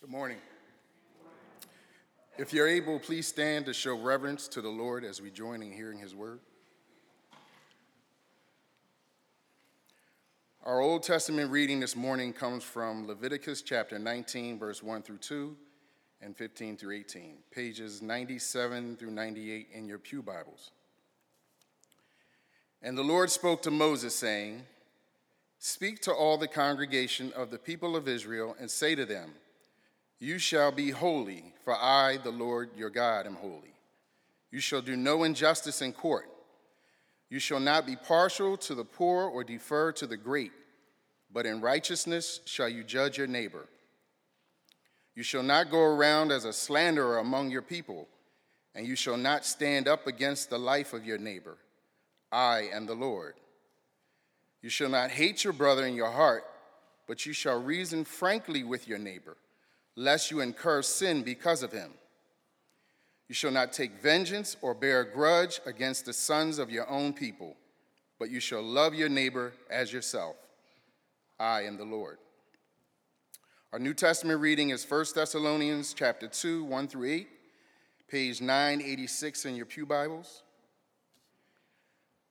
Good morning. If you're able, please stand to show reverence to the Lord as we join in hearing his word. Our Old Testament reading this morning comes from Leviticus chapter 19, verse 1 through 2, and 15 through 18, pages 97 through 98 in your Pew Bibles. And the Lord spoke to Moses, saying, Speak to all the congregation of the people of Israel and say to them, You shall be holy, for I, the Lord your God, am holy. You shall do no injustice in court. You shall not be partial to the poor or defer to the great, but in righteousness shall you judge your neighbor. You shall not go around as a slanderer among your people, and you shall not stand up against the life of your neighbor. I am the Lord. You shall not hate your brother in your heart, but you shall reason frankly with your neighbor, lest you incur sin because of him. You shall not take vengeance or bear a grudge against the sons of your own people, but you shall love your neighbor as yourself. I am the Lord. Our New Testament reading is 1 Thessalonians chapter 2, 1 through 8, page 986 in your Pew Bibles.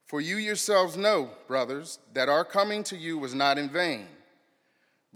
For you yourselves know, brothers, that our coming to you was not in vain.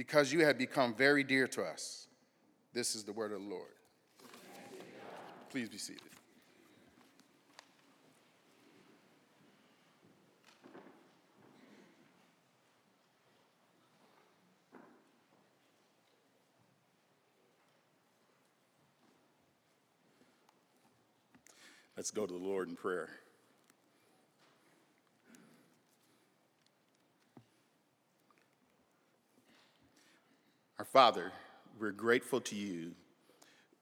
because you have become very dear to us. This is the word of the Lord. Please be seated. Let's go to the Lord in prayer. Father, we're grateful to you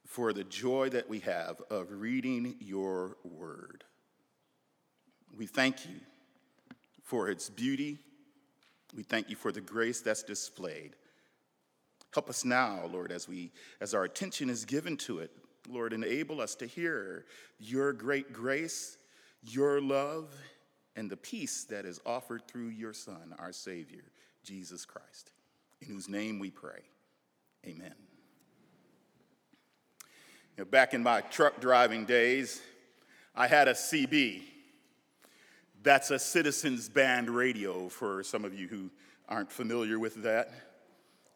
for the joy that we have of reading your word. We thank you for its beauty. We thank you for the grace that's displayed. Help us now, Lord, as we as our attention is given to it. Lord, enable us to hear your great grace, your love, and the peace that is offered through your Son, our Savior, Jesus Christ in whose name we pray. Amen. You know, back in my truck driving days, I had a CB. That's a citizens band radio for some of you who aren't familiar with that.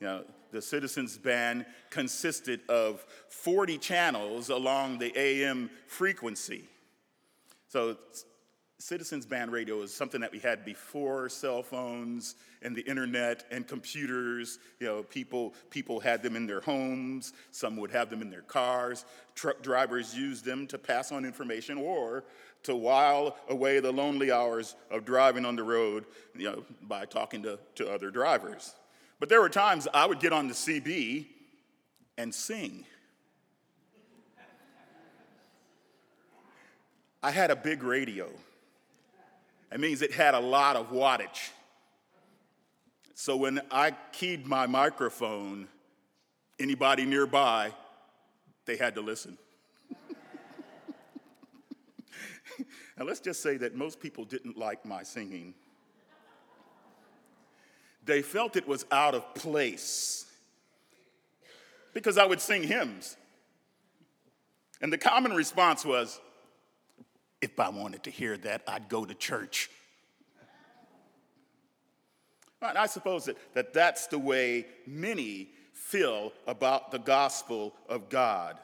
You know, the citizens band consisted of 40 channels along the AM frequency. So Citizens Band radio is something that we had before cell phones and the internet and computers. You know, people, people had them in their homes, some would have them in their cars. Truck drivers used them to pass on information or to while away the lonely hours of driving on the road, you know, by talking to, to other drivers. But there were times I would get on the CB and sing. I had a big radio. That means it had a lot of wattage. So when I keyed my microphone, anybody nearby, they had to listen. now let's just say that most people didn't like my singing. They felt it was out of place because I would sing hymns. And the common response was, if I wanted to hear that, I'd go to church. And I suppose that, that that's the way many feel about the gospel of God.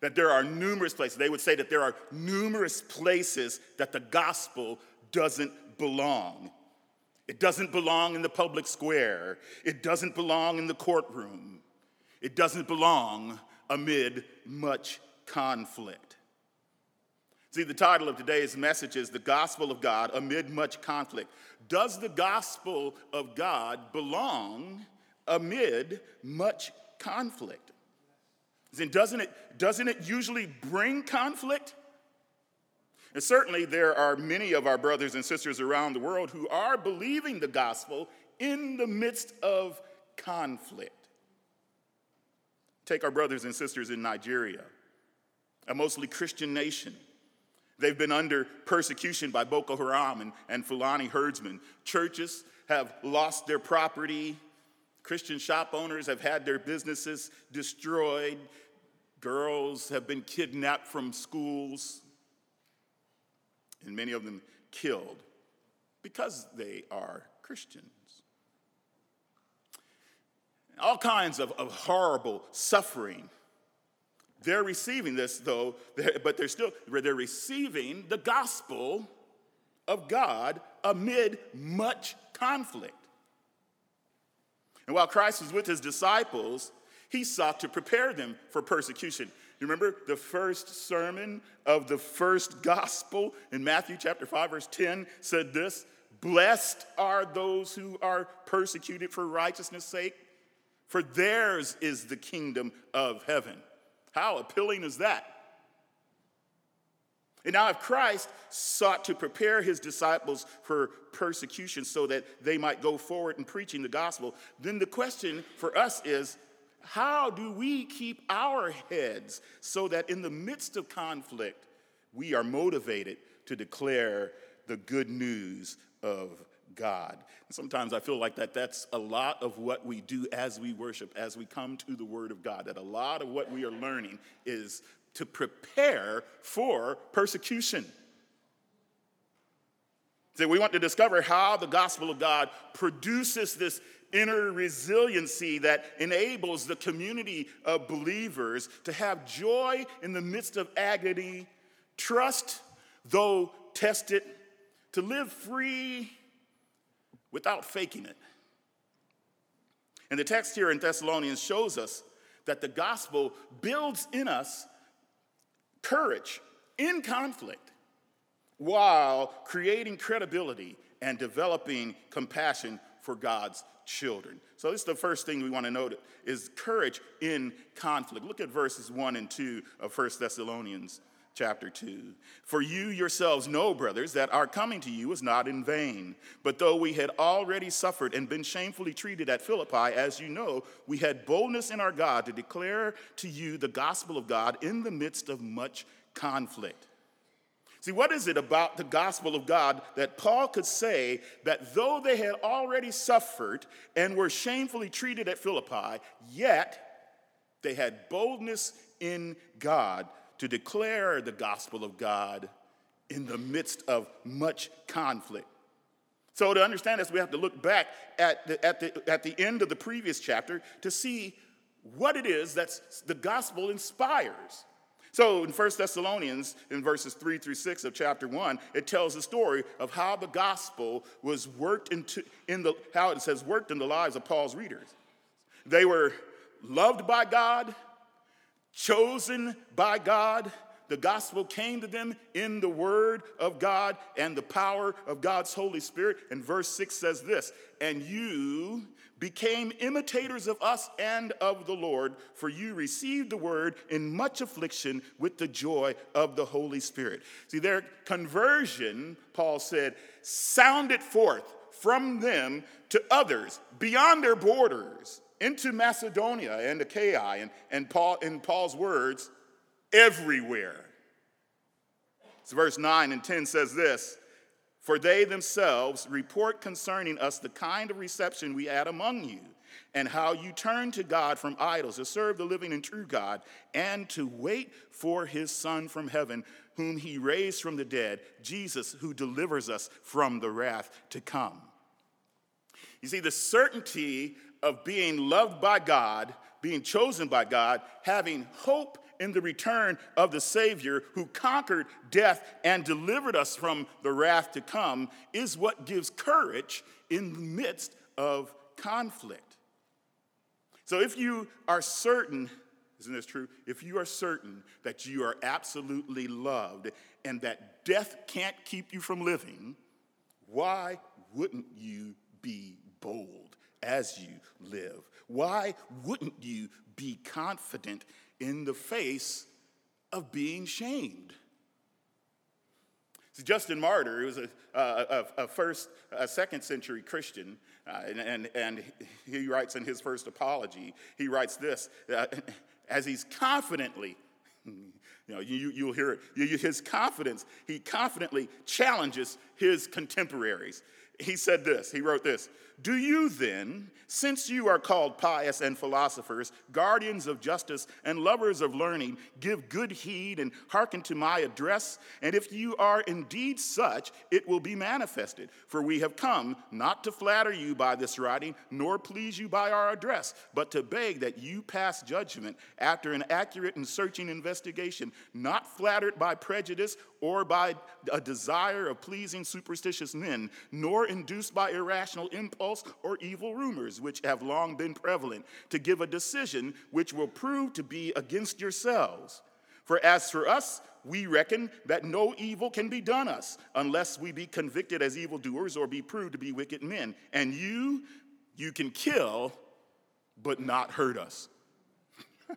That there are numerous places. They would say that there are numerous places that the gospel doesn't belong. It doesn't belong in the public square. It doesn't belong in the courtroom. It doesn't belong amid much conflict. See, the title of today's message is The Gospel of God Amid Much Conflict. Does the gospel of God belong amid much conflict? Then doesn't it, doesn't it usually bring conflict? And certainly there are many of our brothers and sisters around the world who are believing the gospel in the midst of conflict. Take our brothers and sisters in Nigeria, a mostly Christian nation. They've been under persecution by Boko Haram and, and Fulani herdsmen. Churches have lost their property. Christian shop owners have had their businesses destroyed. Girls have been kidnapped from schools and many of them killed because they are Christians. All kinds of, of horrible suffering. They're receiving this, though, but they're still they're receiving the gospel of God amid much conflict. And while Christ was with his disciples, he sought to prepare them for persecution. You remember the first sermon of the first gospel in Matthew chapter 5, verse 10 said this Blessed are those who are persecuted for righteousness' sake, for theirs is the kingdom of heaven. How appealing is that? And now, if Christ sought to prepare his disciples for persecution so that they might go forward in preaching the gospel, then the question for us is how do we keep our heads so that in the midst of conflict, we are motivated to declare the good news of God? And sometimes I feel like that that's a lot of what we do as we worship, as we come to the Word of God, that a lot of what we are learning is to prepare for persecution. So we want to discover how the gospel of God produces this inner resiliency that enables the community of believers to have joy in the midst of agony, trust, though tested, to live free without faking it. And the text here in Thessalonians shows us that the gospel builds in us courage in conflict while creating credibility and developing compassion for God's children. So this is the first thing we want to note is courage in conflict. Look at verses 1 and 2 of 1 Thessalonians chapter 2. For you yourselves know, brothers, that our coming to you was not in vain. But though we had already suffered and been shamefully treated at Philippi, as you know, we had boldness in our God to declare to you the gospel of God in the midst of much conflict. See, what is it about the gospel of God that Paul could say that though they had already suffered and were shamefully treated at Philippi, yet they had boldness in God to declare the gospel of God in the midst of much conflict? So, to understand this, we have to look back at the, at the, at the end of the previous chapter to see what it is that the gospel inspires. So in 1 Thessalonians, in verses 3 through 6 of chapter 1, it tells the story of how the gospel was worked into, in the, how it says worked in the lives of Paul's readers. They were loved by God, chosen by God. The gospel came to them in the word of God and the power of God's Holy Spirit. And verse 6 says this, and you became imitators of us and of the Lord, for you received the word in much affliction with the joy of the Holy Spirit. See, their conversion, Paul said, sounded forth from them to others beyond their borders into Macedonia and Achaia, and, and Paul, in Paul's words, everywhere. So verse 9 and 10 says this for they themselves report concerning us the kind of reception we had among you, and how you turned to God from idols to serve the living and true God, and to wait for his Son from heaven, whom he raised from the dead, Jesus, who delivers us from the wrath to come. You see, the certainty of being loved by God, being chosen by God, having hope in the return of the Savior who conquered death and delivered us from the wrath to come is what gives courage in the midst of conflict. So if you are certain, isn't this true? If you are certain that you are absolutely loved and that death can't keep you from living, why wouldn't you be bold as you live? Why wouldn't you be confident in the face of being shamed? So Justin Martyr he was a, a, a first, a second century Christian, uh, and, and, and, he writes in his first apology, he writes this uh, as he's confidently, you know, you, you'll hear it, his confidence, he confidently challenges his contemporaries he said this, he wrote this Do you then, since you are called pious and philosophers, guardians of justice and lovers of learning, give good heed and hearken to my address? And if you are indeed such, it will be manifested. For we have come not to flatter you by this writing, nor please you by our address, but to beg that you pass judgment after an accurate and searching investigation, not flattered by prejudice or by a desire of pleasing superstitious men, nor induced by irrational impulse or evil rumors, which have long been prevalent, to give a decision which will prove to be against yourselves. For as for us, we reckon that no evil can be done us unless we be convicted as evildoers or be proved to be wicked men. And you, you can kill, but not hurt us.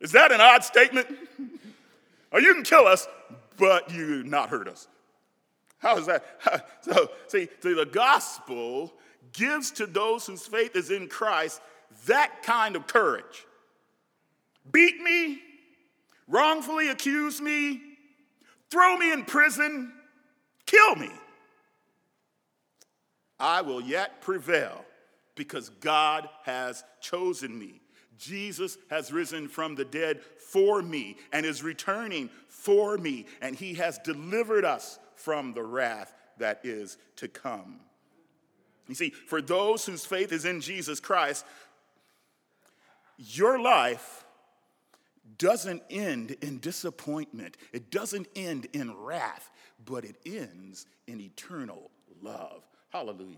Is that an odd statement? or you can kill us, but you not hurt us. How is that? So, see, see, the gospel gives to those whose faith is in Christ that kind of courage. Beat me, wrongfully accuse me, throw me in prison, kill me. I will yet prevail because God has chosen me. Jesus has risen from the dead for me and is returning for me, and he has delivered us from the wrath that is to come. You see, for those whose faith is in Jesus Christ, your life doesn't end in disappointment, it doesn't end in wrath, but it ends in eternal love. Hallelujah.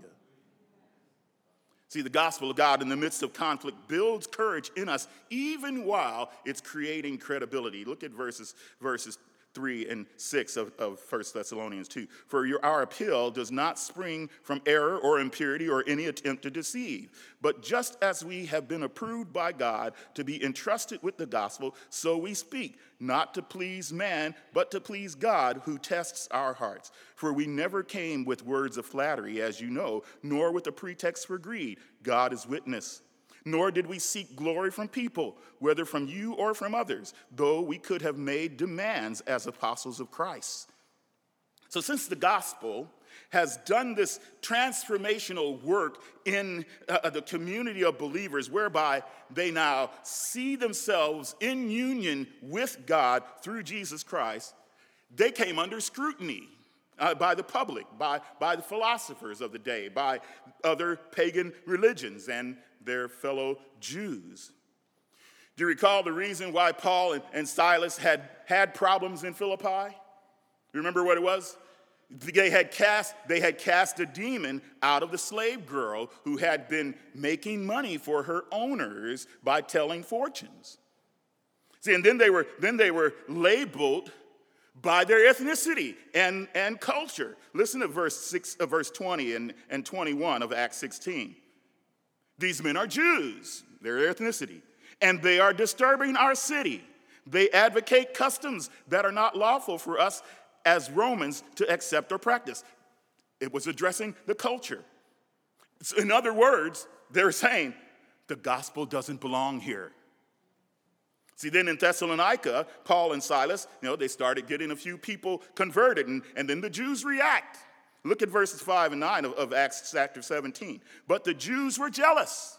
See, the gospel of God in the midst of conflict builds courage in us even while it's creating credibility. Look at verses, verses 3 and 6 of, of 1 Thessalonians 2. For your, our appeal does not spring from error or impurity or any attempt to deceive, but just as we have been approved by God to be entrusted with the gospel, so we speak, not to please man, but to please God who tests our hearts. For we never came with words of flattery, as you know, nor with a pretext for greed. God is witness nor did we seek glory from people, whether from you or from others, though we could have made demands as apostles of Christ. So, since the gospel has done this transformational work in uh, the community of believers, whereby they now see themselves in union with God through Jesus Christ, they came under scrutiny. Uh, by the public, by, by the philosophers of the day, by other pagan religions and their fellow Jews. Do you recall the reason why Paul and, and Silas had had problems in Philippi? You remember what it was? They had, cast, they had cast a demon out of the slave girl who had been making money for her owners by telling fortunes. See, and then they were, then they were labeled by their ethnicity and, and culture. Listen to verse, six, uh, verse 20 and, and 21 of Acts 16. These men are Jews, their ethnicity, and they are disturbing our city. They advocate customs that are not lawful for us as Romans to accept or practice. It was addressing the culture. In other words, they're saying the gospel doesn't belong here. See, then in Thessalonica, Paul and Silas, you know, they started getting a few people converted, and, and then the Jews react. Look at verses 5 and 9 of, of Acts chapter 17. But the Jews were jealous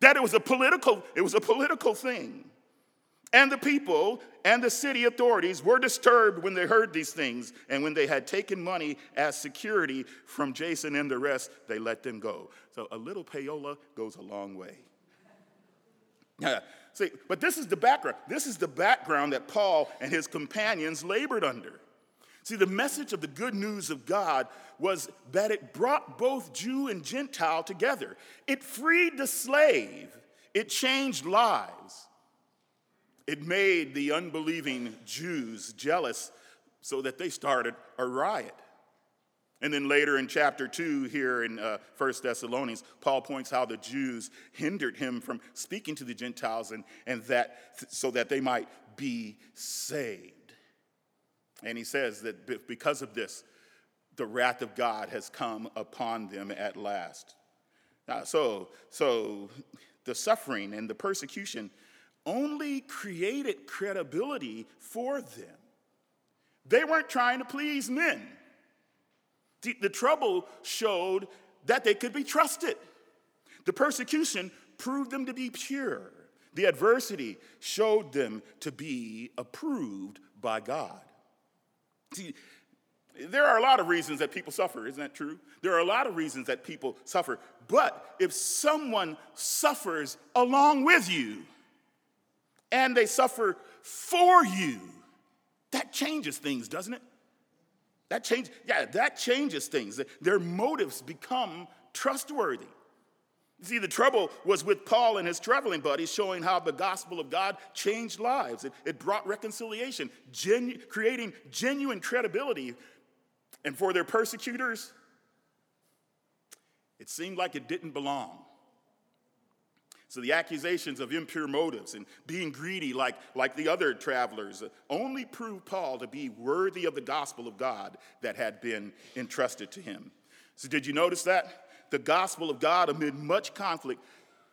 That it was a political, it was a political thing. And the people and the city authorities were disturbed when they heard these things. And when they had taken money as security from Jason and the rest, they let them go. So a little payola goes a long way. See, but this is the background. This is the background that Paul and his companions labored under. See, the message of the good news of God was that it brought both Jew and Gentile together. It freed the slave, it changed lives. It made the unbelieving Jews jealous so that they started a riot. And then later in chapter 2, here in uh, 1 Thessalonians, Paul points how the Jews hindered him from speaking to the Gentiles and, and that, so that they might be saved. And he says that because of this, the wrath of God has come upon them at last. Now, so, so the suffering and the persecution only created credibility for them. They weren't trying to please men. The, the trouble showed that they could be trusted. The persecution proved them to be pure. The adversity showed them to be approved by God. See, there are a lot of reasons that people suffer, isn't that true? There are a lot of reasons that people suffer. But if someone suffers along with you and they suffer for you, that changes things, doesn't it? That change, yeah, that changes things. Their motives become trustworthy. See, the trouble was with Paul and his traveling buddies showing how the gospel of God changed lives. It, it brought reconciliation, genu- creating genuine credibility. And for their persecutors, it seemed like it didn't belong. So the accusations of impure motives and being greedy like, like the other travelers only proved Paul to be worthy of the gospel of God that had been entrusted to him. So, did you notice that? The gospel of God amid much conflict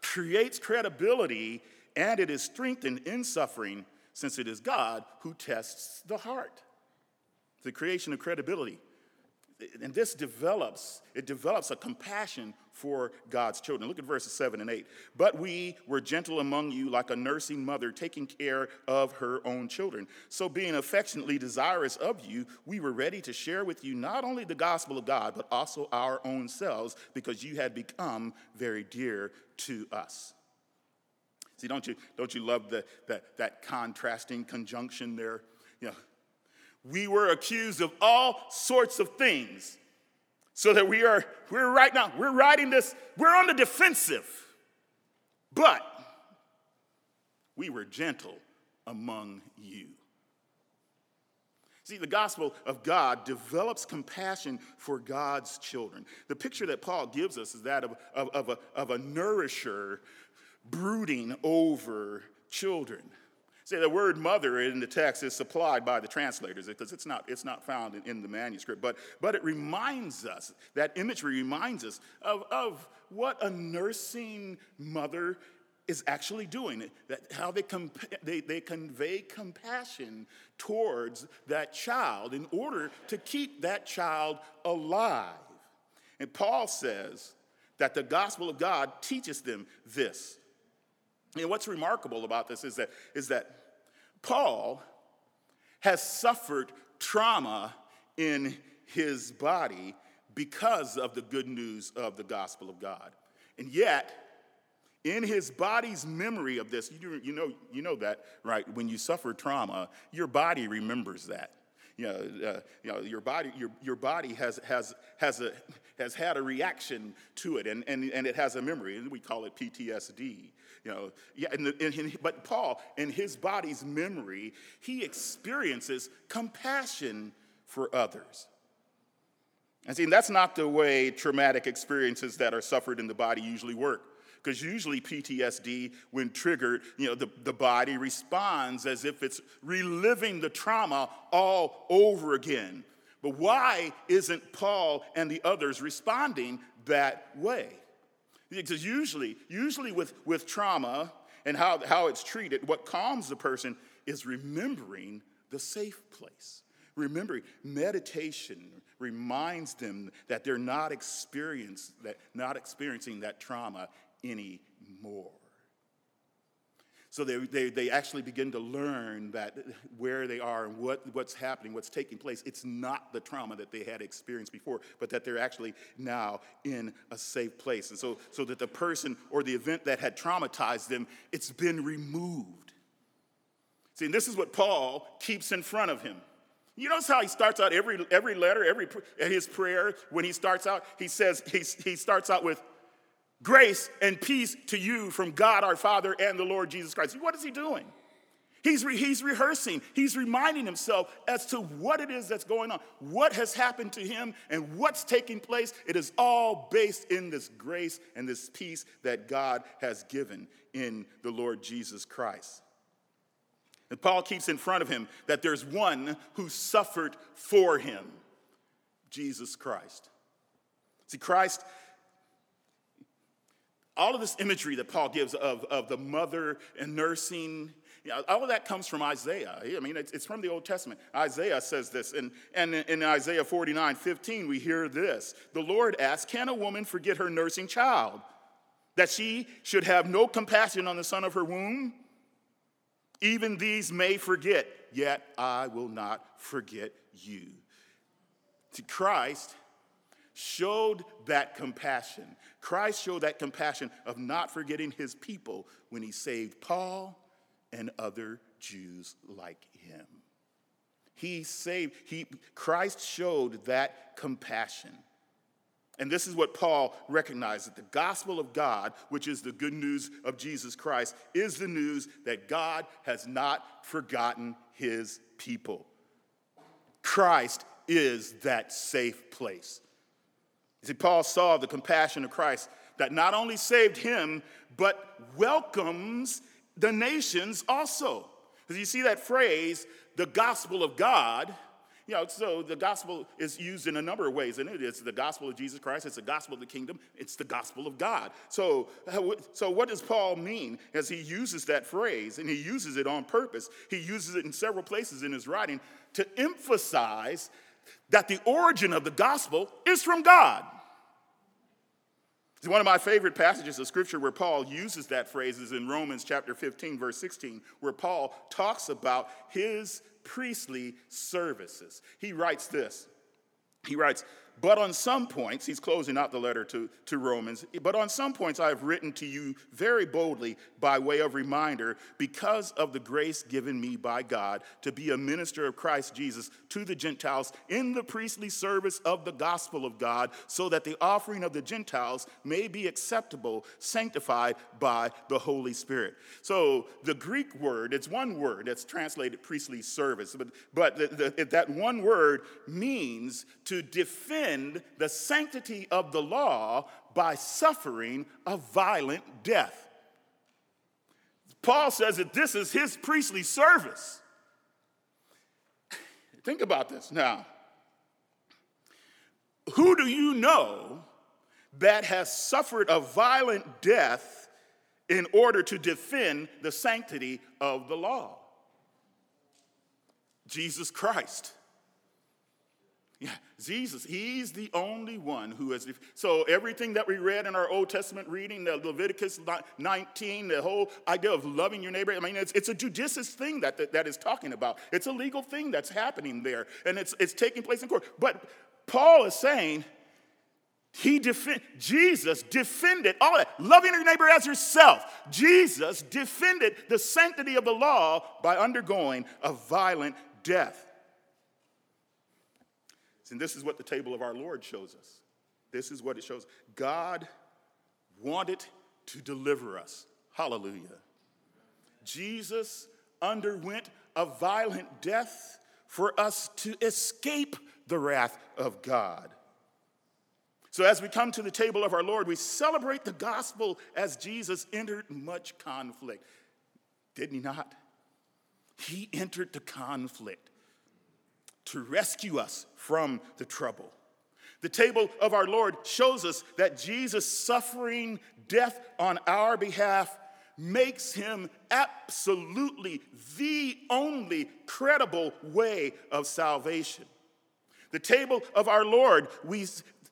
creates credibility and it is strengthened in suffering since it is God who tests the heart. The creation of credibility and this develops, it develops a compassion for God's children. Look at verses 7 and 8. But we were gentle among you like a nursing mother taking care of her own children. So, being affectionately desirous of you, we were ready to share with you not only the gospel of God, but also our own selves, because you had become very dear to us. See, don't you, don't you love the, that, that contrasting conjunction there? You know, we were accused of all sorts of things. So that we are, we're right now, we're writing this, we're on the defensive. But we were gentle among you. See, the gospel of God develops compassion for God's children. The picture that Paul gives us is that of, of, of, a, of a nourisher brooding over children. See, the word mother in the text is supplied by the translators because it's not, it's not found in, in, the manuscript. But, but it reminds us, that imagery reminds us of, of what a nursing mother is actually doing, that how they, comp- they, they convey compassion towards that child in order to keep that child alive. And Paul says that the gospel of God teaches them this. And what's remarkable about this is that, is that Paul has suffered trauma in his body because of the good news of the gospel of God. And yet, in his body's memory of this, you, know, you know that, right? When you suffer trauma, your body remembers that. You know, uh, you know your body, your, your body has, has, has, a, has had a reaction to it, and, and, and it has a memory, and we call it PTSD. You know, yeah, and the, and, but Paul, in his body's memory, he experiences compassion for others. And see, that's not the way traumatic experiences that are suffered in the body usually work. Because usually PTSD, when triggered, you know, the, the body responds as if it's reliving the trauma all over again. But why isn't Paul and the others responding that way? Because usually, usually with, with trauma and how, how it's treated, what calms the person is remembering the safe place. Remembering meditation reminds them that they're not, that, not experiencing that trauma anymore. So they, they, they actually begin to learn that where they are and what, what's happening, what's taking place. It's not the trauma that they had experienced before, but that they're actually now in a safe place. And so, so that the person or the event that had traumatized them, it's been removed. See, and this is what Paul keeps in front of him. You notice how he starts out every, every letter, every his prayer, when he starts out, he says, he, he starts out with, Grace and peace to you from God our Father and the Lord Jesus Christ. What is he doing? He's, re- he's rehearsing, he's reminding himself as to what it is that's going on, what has happened to him, and what's taking place. It is all based in this grace and this peace that God has given in the Lord Jesus Christ. And Paul keeps in front of him that there's one who suffered for him Jesus Christ. See, Christ all of this imagery that Paul gives of, of the mother and nursing, you know, all of that comes from Isaiah. I mean, it's, it's from the Old Testament. Isaiah says this. And, and in Isaiah 49 15, we hear this The Lord asks, Can a woman forget her nursing child? That she should have no compassion on the son of her womb? Even these may forget, yet I will not forget you. To Christ, showed that compassion. Christ showed that compassion of not forgetting his people when he saved Paul and other Jews like him. He saved, he, Christ showed that compassion. And this is what Paul recognized that the gospel of God, which is the good news of Jesus Christ, is the news that God has not forgotten his people. Christ is that safe place. You see, Paul saw the compassion of Christ that not only saved him, but welcomes the nations also. Because you see that phrase, the gospel of God, you know, so the gospel is used in a number of ways, and it is the gospel of Jesus Christ, it's the gospel of the kingdom, it's the gospel of God. So, uh, so what does Paul mean as he uses that phrase, and he uses it on purpose? He uses it in several places in his writing to emphasize that the origin of the gospel is from God. It's one of my favorite passages of scripture where Paul uses that phrase is in Romans chapter 15, verse 16, where Paul talks about his priestly services. He writes this. He writes, but on some points, he's closing out the letter to, to Romans, but on some points I have written to you very boldly by way of reminder because of the grace given me by God to be a minister of Christ Jesus to the Gentiles in the priestly service of the gospel of God, so that the offering of the Gentiles may be acceptable, sanctified by the Holy Spirit. So the Greek word, it's one word that's translated priestly service, but, but the, the, that one word means to defend the sanctity of the law by suffering a violent death. Paul says that this is his priestly service. Think about this now. Who do you know that has suffered a violent death in order to defend the sanctity of the law? Jesus Christ. Yeah, Jesus, he's the only one who has. So, everything that we read in our Old Testament reading, the Leviticus 19, the whole idea of loving your neighbor, I mean, it's, it's a judicious thing that, that, that is talking about. It's a legal thing that's happening there, and it's, it's taking place in court. But Paul is saying, he defend, Jesus defended all that, loving your neighbor as yourself. Jesus defended the sanctity of the law by undergoing a violent death. And this is what the table of our Lord shows us. This is what it shows. God wanted to deliver us. Hallelujah. Jesus underwent a violent death for us to escape the wrath of God. So, as we come to the table of our Lord, we celebrate the gospel as Jesus entered much conflict. Didn't he not? He entered the conflict to rescue us from the trouble. The table of our Lord shows us that Jesus suffering death on our behalf makes him absolutely the only credible way of salvation. The table of our Lord, we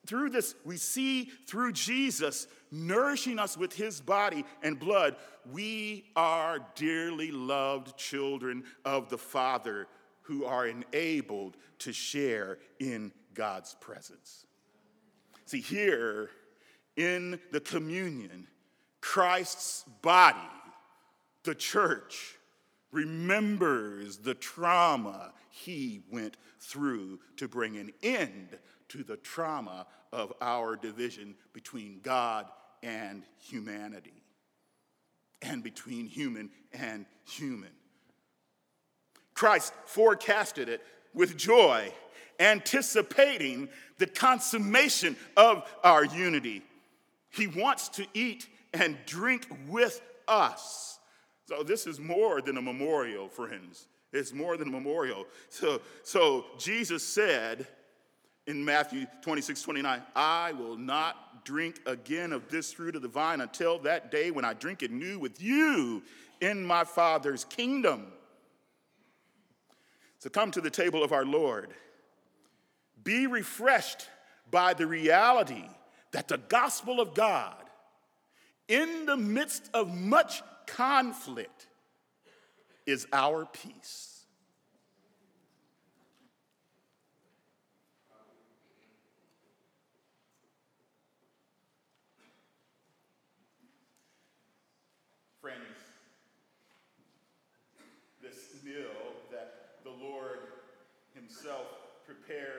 through this we see through Jesus nourishing us with his body and blood, we are dearly loved children of the Father who are enabled to share in God's presence. See, here in the communion, Christ's body, the church, remembers the trauma he went through to bring an end to the trauma of our division between God and humanity, and between human and human. Christ forecasted it with joy, anticipating the consummation of our unity. He wants to eat and drink with us. So, this is more than a memorial, friends. It's more than a memorial. So, so Jesus said in Matthew 26, 29, I will not drink again of this fruit of the vine until that day when I drink it new with you in my Father's kingdom. So come to the table of our Lord. Be refreshed by the reality that the gospel of God in the midst of much conflict is our peace. Friends, this meal that the Lord Himself prepared